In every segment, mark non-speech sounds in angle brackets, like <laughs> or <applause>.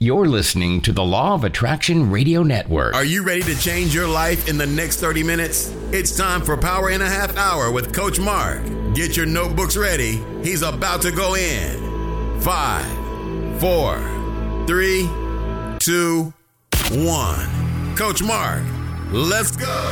You're listening to the Law of Attraction Radio Network. Are you ready to change your life in the next 30 minutes? It's time for Power in a Half Hour with Coach Mark. Get your notebooks ready. He's about to go in. Five, four, three, two, one. Coach Mark, let's go.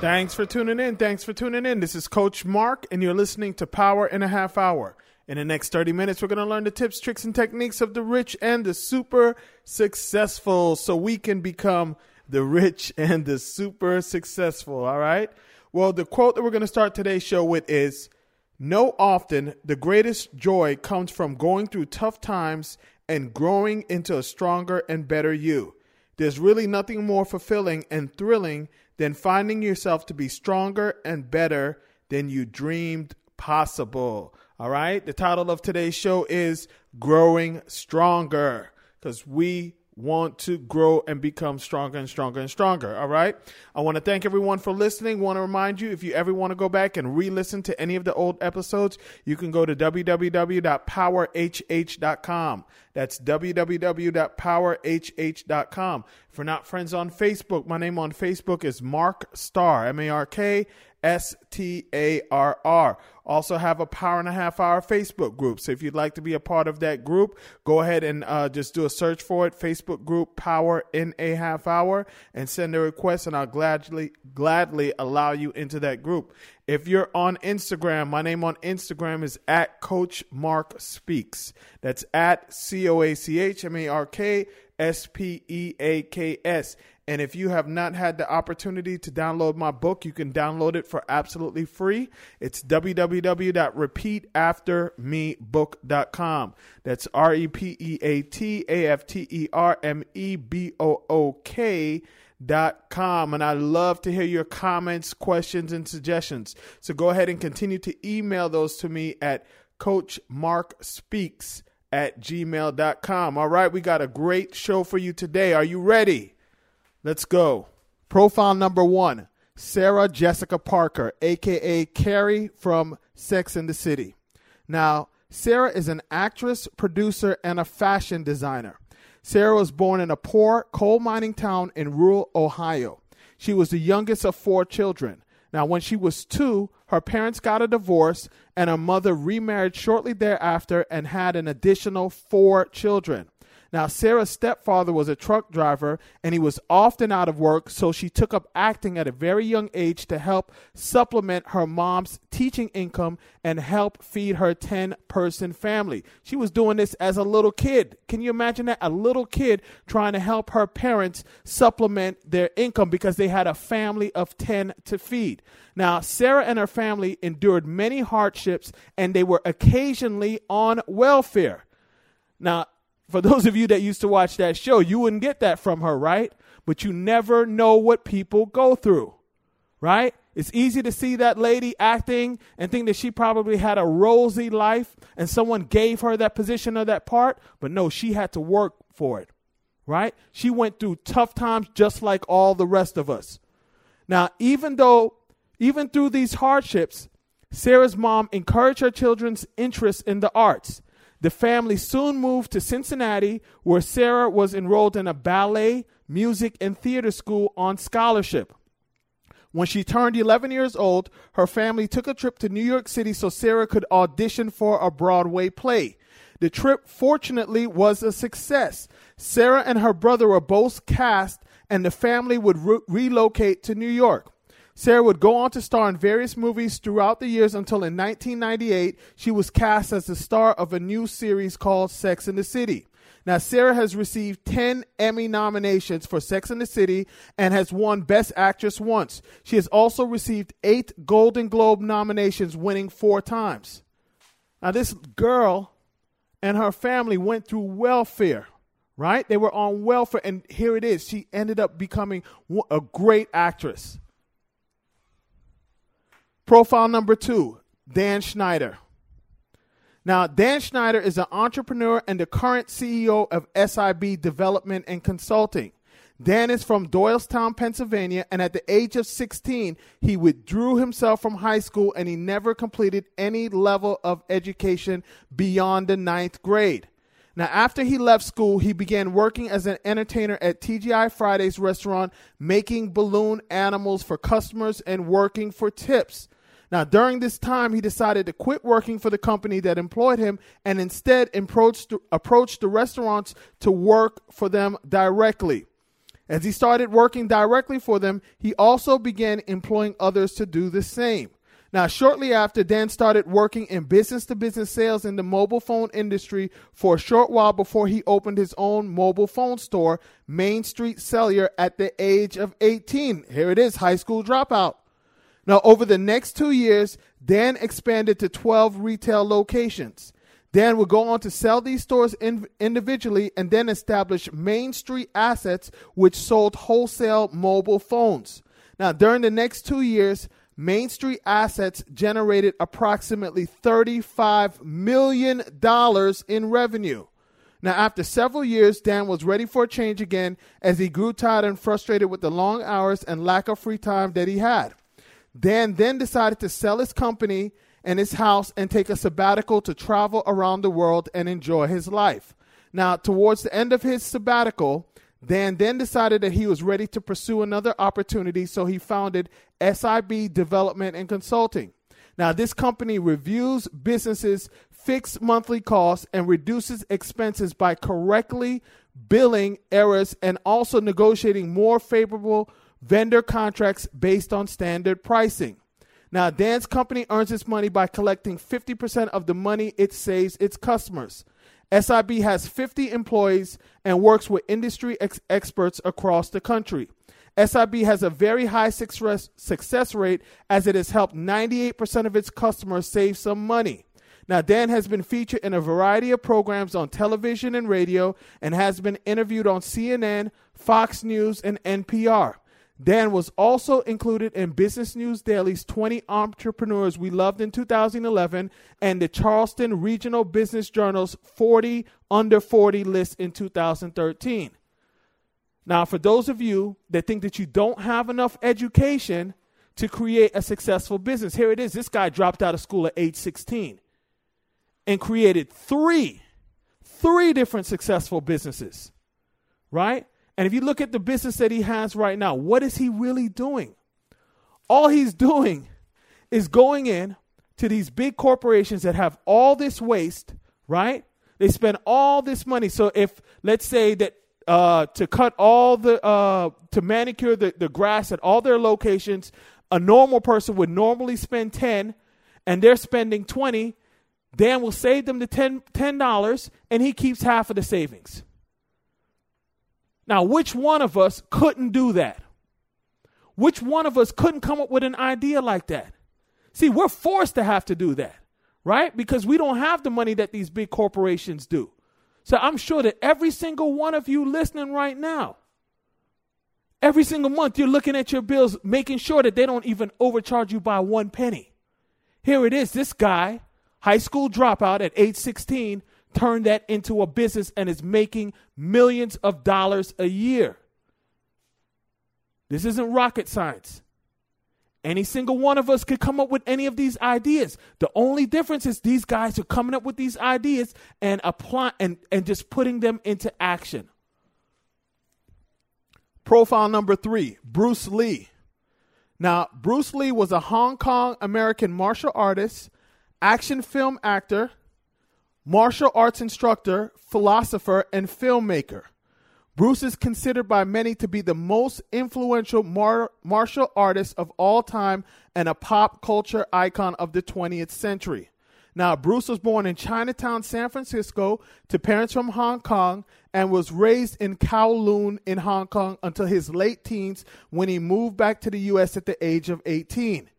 Thanks for tuning in. Thanks for tuning in. This is Coach Mark, and you're listening to Power in a Half Hour. In the next 30 minutes, we're going to learn the tips, tricks, and techniques of the rich and the super successful so we can become the rich <laughs> and the super successful. All right. Well, the quote that we're going to start today's show with is Know often the greatest joy comes from going through tough times and growing into a stronger and better you. There's really nothing more fulfilling and thrilling than finding yourself to be stronger and better than you dreamed possible. All right. The title of today's show is Growing Stronger because we want to grow and become stronger and stronger and stronger. All right. I want to thank everyone for listening. Want to remind you if you ever want to go back and re listen to any of the old episodes, you can go to www.powerhh.com. That's www.powerhh.com. If we're not friends on Facebook, my name on Facebook is Mark Starr, M A R K S T A R R. Also have a Power in a Half Hour Facebook group. So if you'd like to be a part of that group, go ahead and uh, just do a search for it. Facebook group Power in a Half Hour and send a request, and I'll gladly gladly allow you into that group. If you're on Instagram, my name on Instagram is at Coach Mark Speaks. That's at C O A C H M A R K S P E A K S. And if you have not had the opportunity to download my book, you can download it for absolutely free. It's www.repeataftermebook.com. That's R E P E A T A F T E R M E B O O K dot com and I love to hear your comments, questions, and suggestions. So go ahead and continue to email those to me at Coach Mark Speaks at gmail.com. All right, we got a great show for you today. Are you ready? Let's go. Profile number one Sarah Jessica Parker, aka Carrie from Sex and the City. Now, Sarah is an actress, producer, and a fashion designer. Sarah was born in a poor coal mining town in rural Ohio. She was the youngest of four children. Now, when she was two, her parents got a divorce, and her mother remarried shortly thereafter and had an additional four children. Now, Sarah's stepfather was a truck driver and he was often out of work, so she took up acting at a very young age to help supplement her mom's teaching income and help feed her 10 person family. She was doing this as a little kid. Can you imagine that? A little kid trying to help her parents supplement their income because they had a family of 10 to feed. Now, Sarah and her family endured many hardships and they were occasionally on welfare. Now, for those of you that used to watch that show, you wouldn't get that from her, right? But you never know what people go through, right? It's easy to see that lady acting and think that she probably had a rosy life and someone gave her that position or that part, but no, she had to work for it, right? She went through tough times just like all the rest of us. Now, even though, even through these hardships, Sarah's mom encouraged her children's interest in the arts. The family soon moved to Cincinnati, where Sarah was enrolled in a ballet, music, and theater school on scholarship. When she turned 11 years old, her family took a trip to New York City so Sarah could audition for a Broadway play. The trip, fortunately, was a success. Sarah and her brother were both cast, and the family would re- relocate to New York. Sarah would go on to star in various movies throughout the years until in 1998 she was cast as the star of a new series called Sex and the City. Now, Sarah has received 10 Emmy nominations for Sex and the City and has won Best Actress once. She has also received eight Golden Globe nominations, winning four times. Now, this girl and her family went through welfare, right? They were on welfare, and here it is. She ended up becoming a great actress. Profile number two Dan Schneider. Now, Dan Schneider is an entrepreneur and the current CEO of SIB Development and Consulting. Dan is from Doylestown, Pennsylvania, and at the age of 16, he withdrew himself from high school and he never completed any level of education beyond the ninth grade. Now, after he left school, he began working as an entertainer at TGI Fridays restaurant, making balloon animals for customers and working for tips. Now, during this time, he decided to quit working for the company that employed him and instead approached, approached the restaurants to work for them directly. As he started working directly for them, he also began employing others to do the same. Now, shortly after, Dan started working in business to business sales in the mobile phone industry for a short while before he opened his own mobile phone store, Main Street Cellular, at the age of 18. Here it is, high school dropout. Now, over the next two years, Dan expanded to 12 retail locations. Dan would go on to sell these stores in, individually and then establish Main Street Assets, which sold wholesale mobile phones. Now, during the next two years, Main Street Assets generated approximately $35 million in revenue. Now, after several years, Dan was ready for a change again as he grew tired and frustrated with the long hours and lack of free time that he had. Dan then decided to sell his company and his house and take a sabbatical to travel around the world and enjoy his life. Now, towards the end of his sabbatical, Dan then decided that he was ready to pursue another opportunity, so he founded SIB Development and Consulting. Now, this company reviews businesses' fixed monthly costs and reduces expenses by correctly billing errors and also negotiating more favorable vendor contracts based on standard pricing. Now, Dan's company earns its money by collecting 50% of the money it saves its customers. SIB has 50 employees and works with industry ex- experts across the country. SIB has a very high success, success rate as it has helped 98% of its customers save some money. Now, Dan has been featured in a variety of programs on television and radio and has been interviewed on CNN, Fox News, and NPR. Dan was also included in Business News Daily's 20 Entrepreneurs We Loved in 2011 and the Charleston Regional Business Journal's 40 Under 40 list in 2013. Now, for those of you that think that you don't have enough education to create a successful business, here it is. This guy dropped out of school at age 16 and created three, three different successful businesses, right? And if you look at the business that he has right now, what is he really doing? All he's doing is going in to these big corporations that have all this waste, right? They spend all this money. So if let's say that uh, to cut all the uh, to manicure the, the grass at all their locations, a normal person would normally spend 10 and they're spending 20, Dan will save them the 10 dollars and he keeps half of the savings. Now, which one of us couldn't do that? Which one of us couldn't come up with an idea like that? See, we're forced to have to do that, right? Because we don't have the money that these big corporations do. So I'm sure that every single one of you listening right now, every single month you're looking at your bills, making sure that they don't even overcharge you by one penny. Here it is this guy, high school dropout at age 16, turned that into a business and is making millions of dollars a year. This isn't rocket science. Any single one of us could come up with any of these ideas. The only difference is these guys are coming up with these ideas and apply and, and just putting them into action. Profile number three, Bruce Lee. Now, Bruce Lee was a Hong Kong American martial artist, action film actor, martial arts instructor, philosopher, and filmmaker. Bruce is considered by many to be the most influential mar- martial artist of all time and a pop culture icon of the 20th century. Now, Bruce was born in Chinatown, San Francisco, to parents from Hong Kong and was raised in Kowloon in Hong Kong until his late teens when he moved back to the U.S. at the age of 18.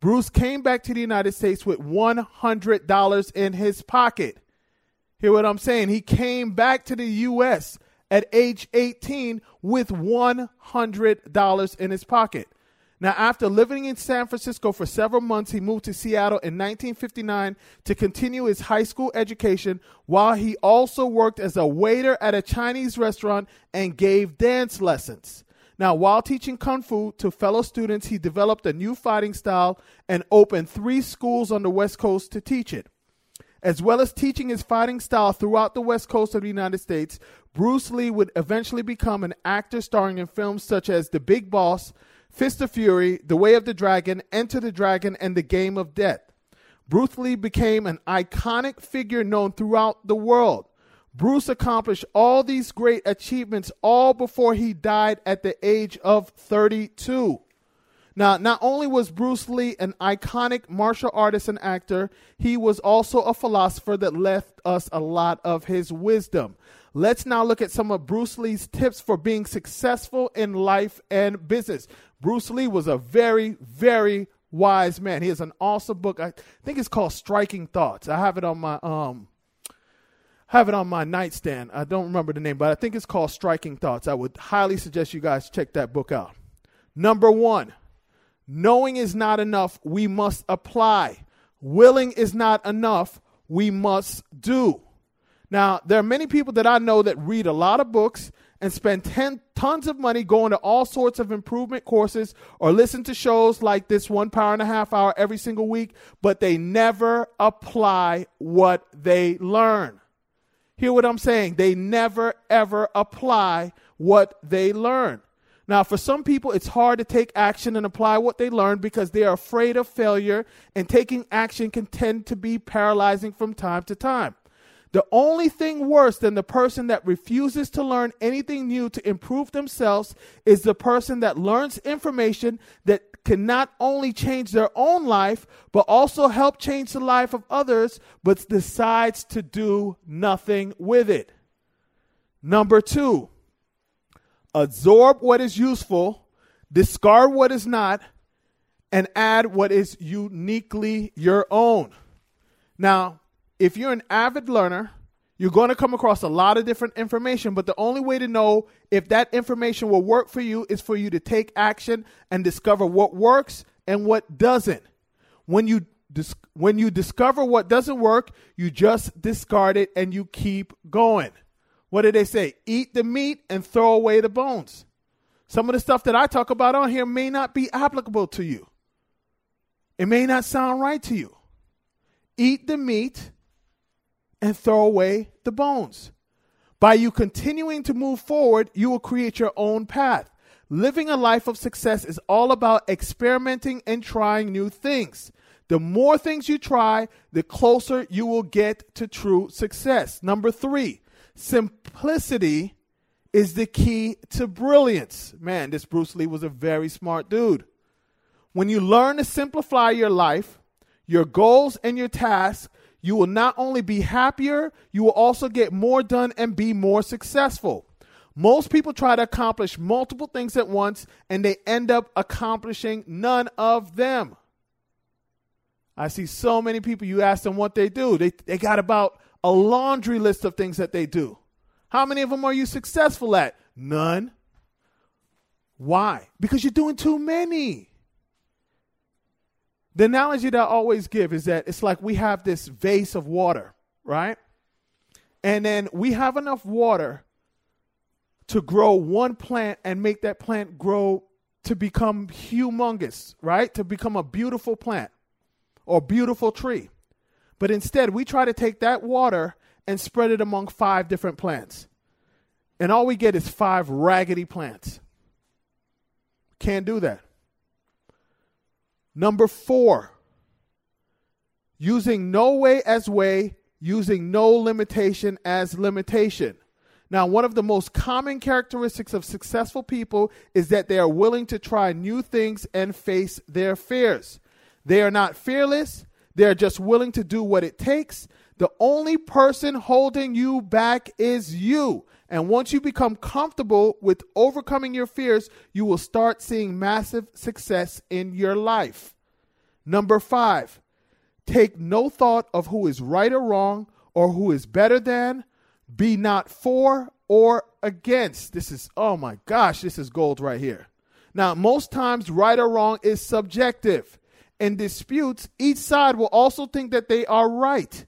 Bruce came back to the United States with $100 in his pocket. Hear what I'm saying? He came back to the U.S. at age 18 with $100 in his pocket. Now, after living in San Francisco for several months, he moved to Seattle in 1959 to continue his high school education while he also worked as a waiter at a Chinese restaurant and gave dance lessons. Now, while teaching Kung Fu to fellow students, he developed a new fighting style and opened three schools on the West Coast to teach it. As well as teaching his fighting style throughout the West Coast of the United States, Bruce Lee would eventually become an actor starring in films such as The Big Boss, Fist of Fury, The Way of the Dragon, Enter the Dragon, and The Game of Death. Bruce Lee became an iconic figure known throughout the world. Bruce accomplished all these great achievements all before he died at the age of 32. Now, not only was Bruce Lee an iconic martial artist and actor, he was also a philosopher that left us a lot of his wisdom. Let's now look at some of Bruce Lee's tips for being successful in life and business. Bruce Lee was a very, very wise man. He has an awesome book. I think it's called Striking Thoughts. I have it on my um have it on my nightstand. I don't remember the name, but I think it's called Striking Thoughts. I would highly suggest you guys check that book out. Number 1, knowing is not enough, we must apply. Willing is not enough, we must do. Now, there are many people that I know that read a lot of books and spend ten, tons of money going to all sorts of improvement courses or listen to shows like this one Power in a Half Hour every single week, but they never apply what they learn. Hear what I'm saying? They never ever apply what they learn. Now, for some people, it's hard to take action and apply what they learn because they are afraid of failure, and taking action can tend to be paralyzing from time to time. The only thing worse than the person that refuses to learn anything new to improve themselves is the person that learns information that can not only change their own life, but also help change the life of others, but decides to do nothing with it. Number two, absorb what is useful, discard what is not, and add what is uniquely your own. Now, if you're an avid learner, you're going to come across a lot of different information, but the only way to know if that information will work for you is for you to take action and discover what works and what doesn't. When you dis- when you discover what doesn't work, you just discard it and you keep going. What did they say? Eat the meat and throw away the bones. Some of the stuff that I talk about on here may not be applicable to you. It may not sound right to you. Eat the meat and throw away the bones. By you continuing to move forward, you will create your own path. Living a life of success is all about experimenting and trying new things. The more things you try, the closer you will get to true success. Number three, simplicity is the key to brilliance. Man, this Bruce Lee was a very smart dude. When you learn to simplify your life, your goals, and your tasks, you will not only be happier, you will also get more done and be more successful. Most people try to accomplish multiple things at once and they end up accomplishing none of them. I see so many people, you ask them what they do, they, they got about a laundry list of things that they do. How many of them are you successful at? None. Why? Because you're doing too many. The analogy that I always give is that it's like we have this vase of water, right? And then we have enough water to grow one plant and make that plant grow to become humongous, right? To become a beautiful plant or beautiful tree. But instead, we try to take that water and spread it among five different plants. And all we get is five raggedy plants. Can't do that. Number four, using no way as way, using no limitation as limitation. Now, one of the most common characteristics of successful people is that they are willing to try new things and face their fears. They are not fearless, they are just willing to do what it takes. The only person holding you back is you. And once you become comfortable with overcoming your fears, you will start seeing massive success in your life. Number five, take no thought of who is right or wrong or who is better than. Be not for or against. This is, oh my gosh, this is gold right here. Now, most times, right or wrong is subjective. In disputes, each side will also think that they are right,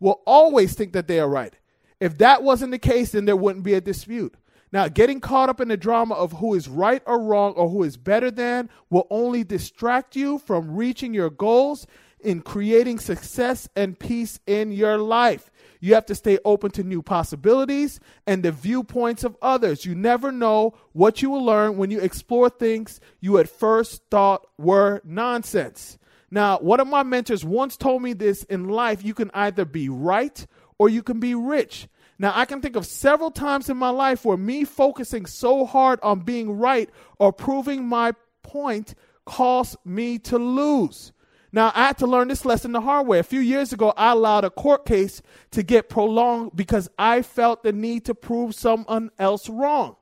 will always think that they are right. If that wasn't the case, then there wouldn't be a dispute. Now, getting caught up in the drama of who is right or wrong or who is better than will only distract you from reaching your goals. in creating success and peace in your life. You have to stay open to new possibilities and the viewpoints of others. You never know what you will learn when you explore things you at first thought were nonsense. Now, one of my mentors once told me this in life you can either be right or you can be rich. Now, I can think of several times in my life where me focusing so hard on being right or proving my point caused me to lose. Now, I had to learn this lesson the hard way. A few years ago, I allowed a court case to get prolonged because I felt the need to prove someone else wrong.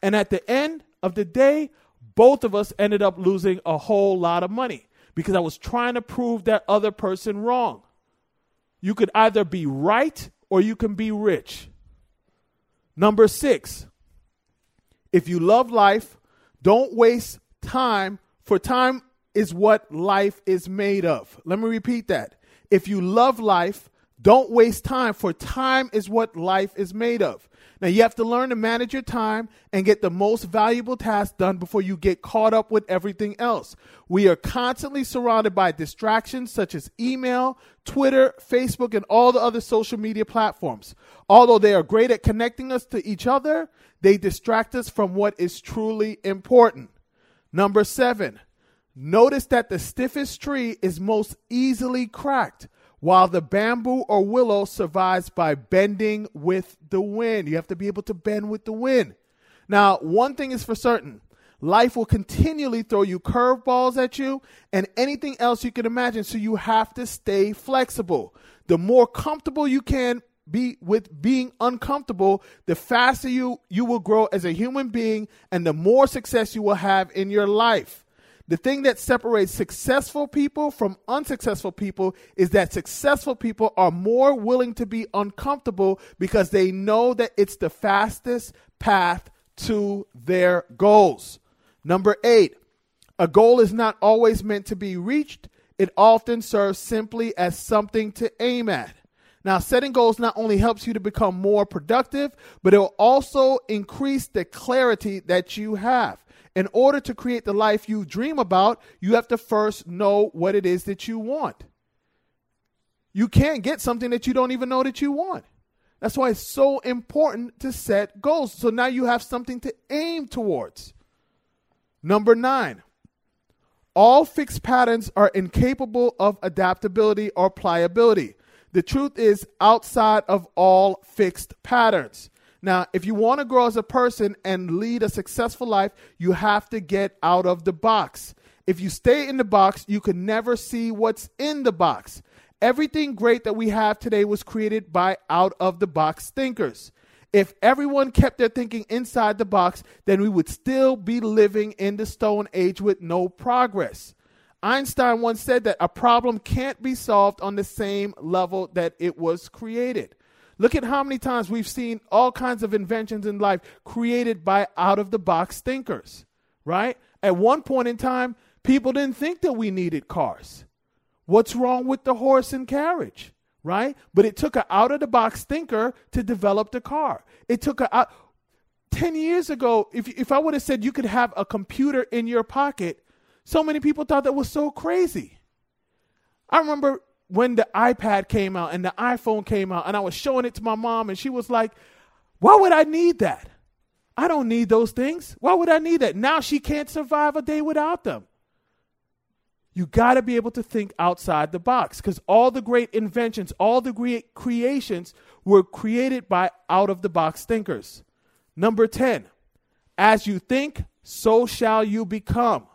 And at the end of the day, both of us ended up losing a whole lot of money because I was trying to prove that other person wrong. You could either be right or you can be rich. Number six, if you love life, don't waste time, for time is what life is made of. Let me repeat that. If you love life, don't waste time, for time is what life is made of. Now, you have to learn to manage your time and get the most valuable task done before you get caught up with everything else. We are constantly surrounded by distractions such as email, Twitter, Facebook, and all the other social media platforms. Although they are great at connecting us to each other, they distract us from what is truly important. Number seven, Notice that the stiffest tree is most easily cracked, while the bamboo or willow survives by bending with the wind. You have to be able to bend with the wind. Now, one thing is for certain life will continually throw you curveballs at you and anything else you can imagine, so you have to stay flexible. The more comfortable you can be with being uncomfortable, the faster you, you will grow as a human being and the more success you will have in your life. The thing that separates successful people from unsuccessful people is that successful people are more willing to be uncomfortable because they know that it's the fastest path to their goals. Number eight, a goal is not always meant to be reached, it often serves simply as something to aim at. Now, setting goals not only helps you to become more productive, but it will also increase the clarity that you have in order to create the life you dream about, you have to first know what it is that you want. You can't get something that you don't even know that you want. That's why it's so important to set goals. So now you have something to aim towards. Number nine, all fixed patterns are incapable of adaptability or pliability. The truth is outside of all fixed patterns. Now, if you want to grow as a person and lead a successful life, you have to get out of the box. If you stay in the box, you can never see what's in the box. Everything great that we have today was created by out of the box thinkers. If everyone kept their thinking inside the box, then we would still be living in the Stone Age with no progress. Einstein once said that a problem can't be solved on the same level that it was created. Look at how many times we've seen all kinds of inventions in life created by out of the box thinkers, right? At one point in time, people didn't think that we needed cars. What's wrong with the horse and carriage, right? But it took an out of the box thinker to develop the car. It took a out, 10 years ago, if, if I would have said you could have a computer in your pocket, so many people thought that was so crazy. I remember when the iPad came out and the iPhone came out, and I was showing it to my mom, and she was like, Why would I need that? I don't need those things. Why would I need that? Now she can't survive a day without them. You got to be able to think outside the box because all the great inventions, all the great creations were created by out of the box thinkers. Number 10, as you think, so shall you become.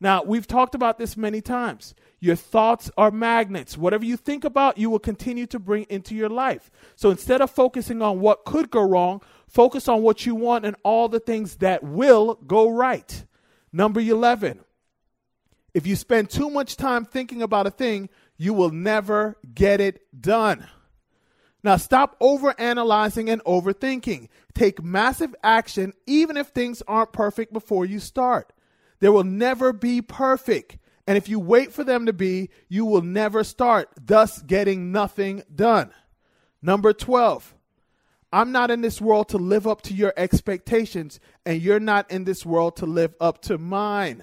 Now, we've talked about this many times. Your thoughts are magnets. Whatever you think about, you will continue to bring into your life. So instead of focusing on what could go wrong, focus on what you want and all the things that will go right. Number 11. If you spend too much time thinking about a thing, you will never get it done. Now, stop overanalyzing and overthinking. Take massive action, even if things aren't perfect before you start. There will never be perfect. And if you wait for them to be, you will never start, thus getting nothing done. Number 12, I'm not in this world to live up to your expectations, and you're not in this world to live up to mine.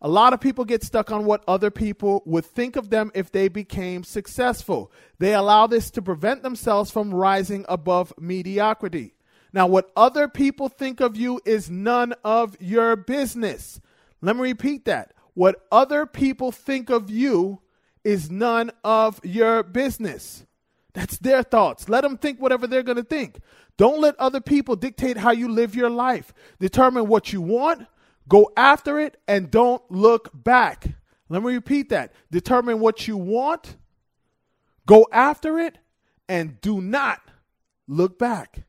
A lot of people get stuck on what other people would think of them if they became successful. They allow this to prevent themselves from rising above mediocrity. Now, what other people think of you is none of your business. Let me repeat that. What other people think of you is none of your business. That's their thoughts. Let them think whatever they're going to think. Don't let other people dictate how you live your life. Determine what you want, Go after it and don't look back. Let me repeat that. Determine what you want, go after it, and do not look back.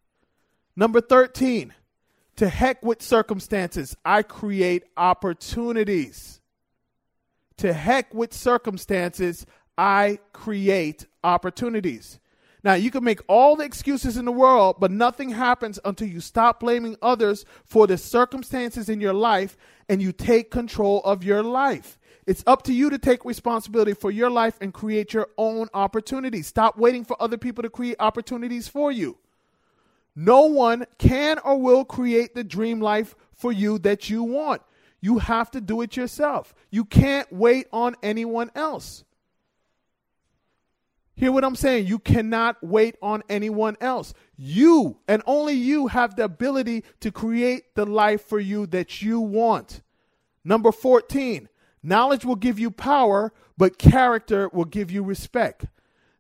Number 13, to heck with circumstances, I create opportunities. To heck with circumstances, I create opportunities. Now, you can make all the excuses in the world, but nothing happens until you stop blaming others for the circumstances in your life and you take control of your life. It's up to you to take responsibility for your life and create your own opportunities. Stop waiting for other people to create opportunities for you. No one can or will create the dream life for you that you want. You have to do it yourself. You can't wait on anyone else. Hear what I'm saying? You cannot wait on anyone else. You and only you have the ability to create the life for you that you want. Number 14, knowledge will give you power, but character will give you respect.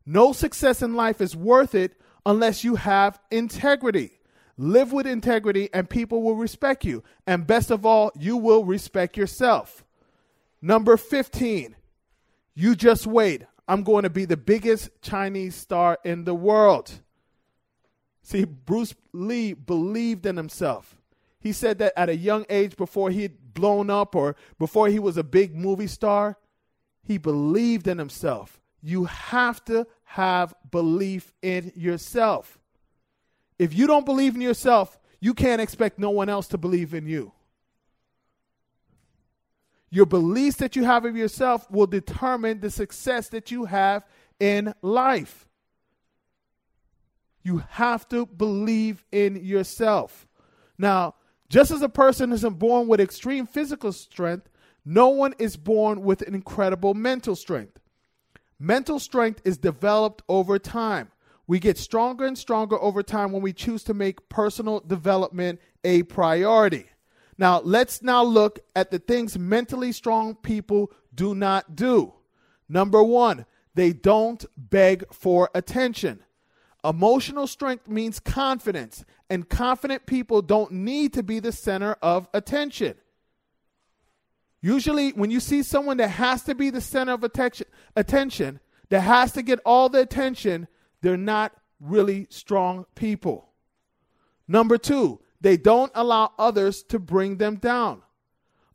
No success in life is worth it unless you have integrity. Live with integrity, and people will respect you. And best of all, you will respect yourself. Number 15, you just wait. I'm going to be the biggest Chinese star in the world. See, Bruce Lee believed in himself. He said that at a young age, before he had blown up or before he was a big movie star, he believed in himself. You have to have belief in yourself. If you don't believe in yourself, you can't expect no one else to believe in you. Your beliefs that you have of yourself will determine the success that you have in life. You have to believe in yourself. Now, just as a person isn't born with extreme physical strength, no one is born with incredible mental strength. Mental strength is developed over time. We get stronger and stronger over time when we choose to make personal development a priority. Now, let's now look at the things mentally strong people do not do. Number one, they don't beg for attention. Emotional strength means confidence, and confident people don't need to be the center of attention. Usually, when you see someone that has to be the center of attention, attention, that has to get all the attention, they're not really strong people. Number two, they don't allow others to bring them down.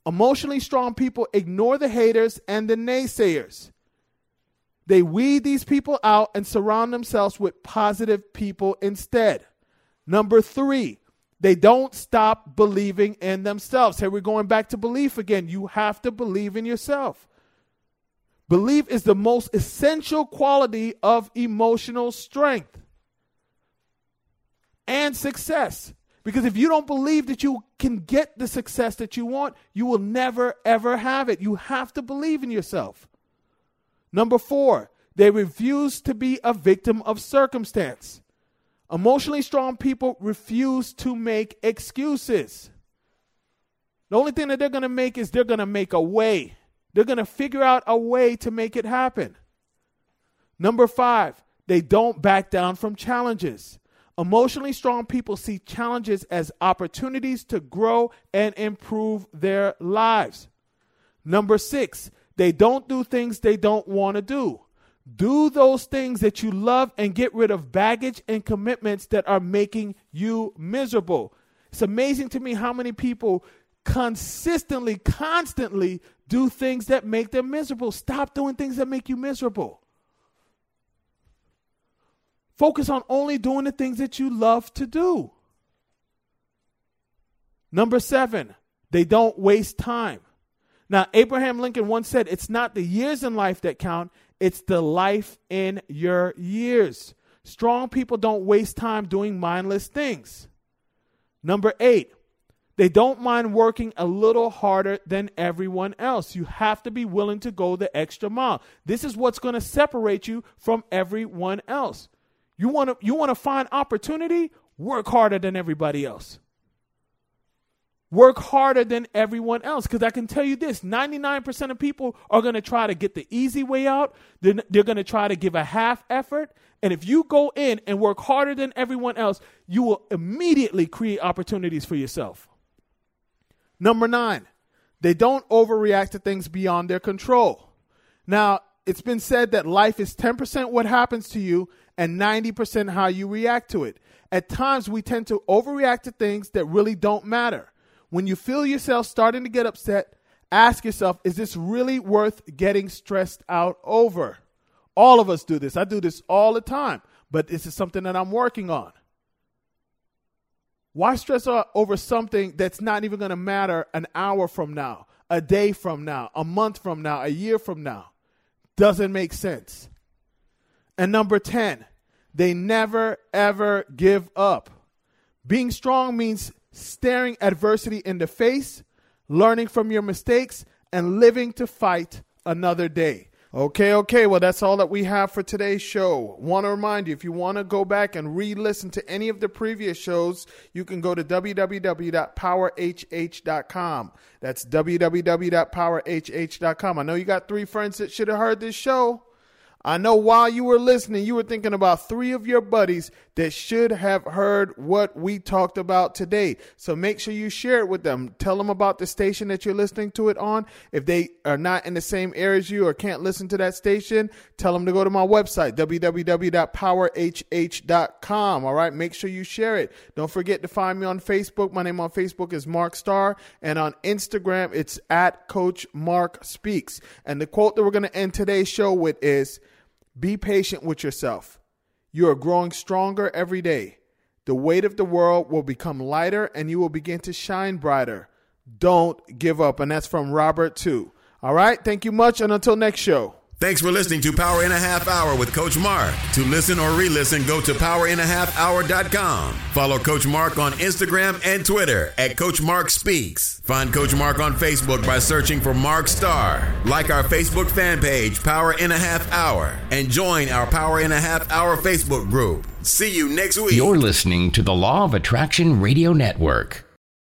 Emotionally strong people ignore the haters and the naysayers. They weed these people out and surround themselves with positive people instead. Number three, they don't stop believing in themselves. Here we're going back to belief again. You have to believe in yourself. Belief is the most essential quality of emotional strength and success. Because if you don't believe that you can get the success that you want, you will never, ever have it. You have to believe in yourself. Number four, they refuse to be a victim of circumstance. Emotionally strong people refuse to make excuses. The only thing that they're going to make is they're going to make a way. They're going to figure out a way to make it happen. Number five, they don't back down from challenges. Emotionally strong people see challenges as opportunities to grow and improve their lives. Number six, they don't do things they don't want to do. Do those things that you love and get rid of baggage and commitments that are making you miserable. It's amazing to me how many people consistently, constantly do things that make them miserable. Stop doing things that make you miserable. Focus on only doing the things that you love to do. Number seven, they don't waste time. Now, Abraham Lincoln once said, It's not the years in life that count, it's the life in your years. Strong people don't waste time doing mindless things. Number eight, They don't mind working a little harder than everyone else. You have to be willing to go the extra mile. This is what's going to separate you from everyone else. You want to you want to find opportunity? Work harder than everybody else. Work harder than everyone else because I can tell you this 99% of people are going to try to get the easy way out. They're, they're going to try to give a half effort. And if you go in and work harder than everyone else, you will immediately create opportunities for yourself. Number nine, they don't overreact to things beyond their control. Now, it's been said that life is 10% what happens to you and 90% how you react to it. At times, we tend to overreact to things that really don't matter. When you feel yourself starting to get upset, ask yourself, is this really worth getting stressed out over? All of us do this. I do this all the time, but this is something that I'm working on. Why stress over something that's not even going to matter an hour from now, a day from now, a month from now, a year from now? Doesn't make sense. And number 10, they never ever give up. Being strong means staring adversity in the face, learning from your mistakes, and living to fight another day. Okay, okay. Well, that's all that we have for today's show. Want to remind you if you want to go back and re listen to any of the previous shows, you can go to www.powerhh.com. That's www.powerhh.com. I know you got three friends that should have heard this show. I know while you were listening, you were thinking about three of your buddies that should have heard what we talked about today. So make sure you share it with them. Tell them about the station that you're listening to it on. If they are not in the same area as you or can't listen to that station, tell them to go to my website, www.powerhh.com. All right. Make sure you share it. Don't forget to find me on Facebook. My name on Facebook is Mark Starr. And on Instagram, it's at Coach Mark Speaks. And the quote that we're going to end today's show with is, be patient with yourself. You are growing stronger every day. The weight of the world will become lighter and you will begin to shine brighter. Don't give up. And that's from Robert Tew. All right. Thank you much. And until next show. Thanks for listening to Power in a Half Hour with Coach Mark. To listen or re-listen, go to powerinahalfhour.com. Follow Coach Mark on Instagram and Twitter at Coach Mark Speaks. Find Coach Mark on Facebook by searching for Mark Starr. Like our Facebook fan page, Power in a Half Hour, and join our Power in a Half Hour Facebook group. See you next week. You're listening to the Law of Attraction Radio Network.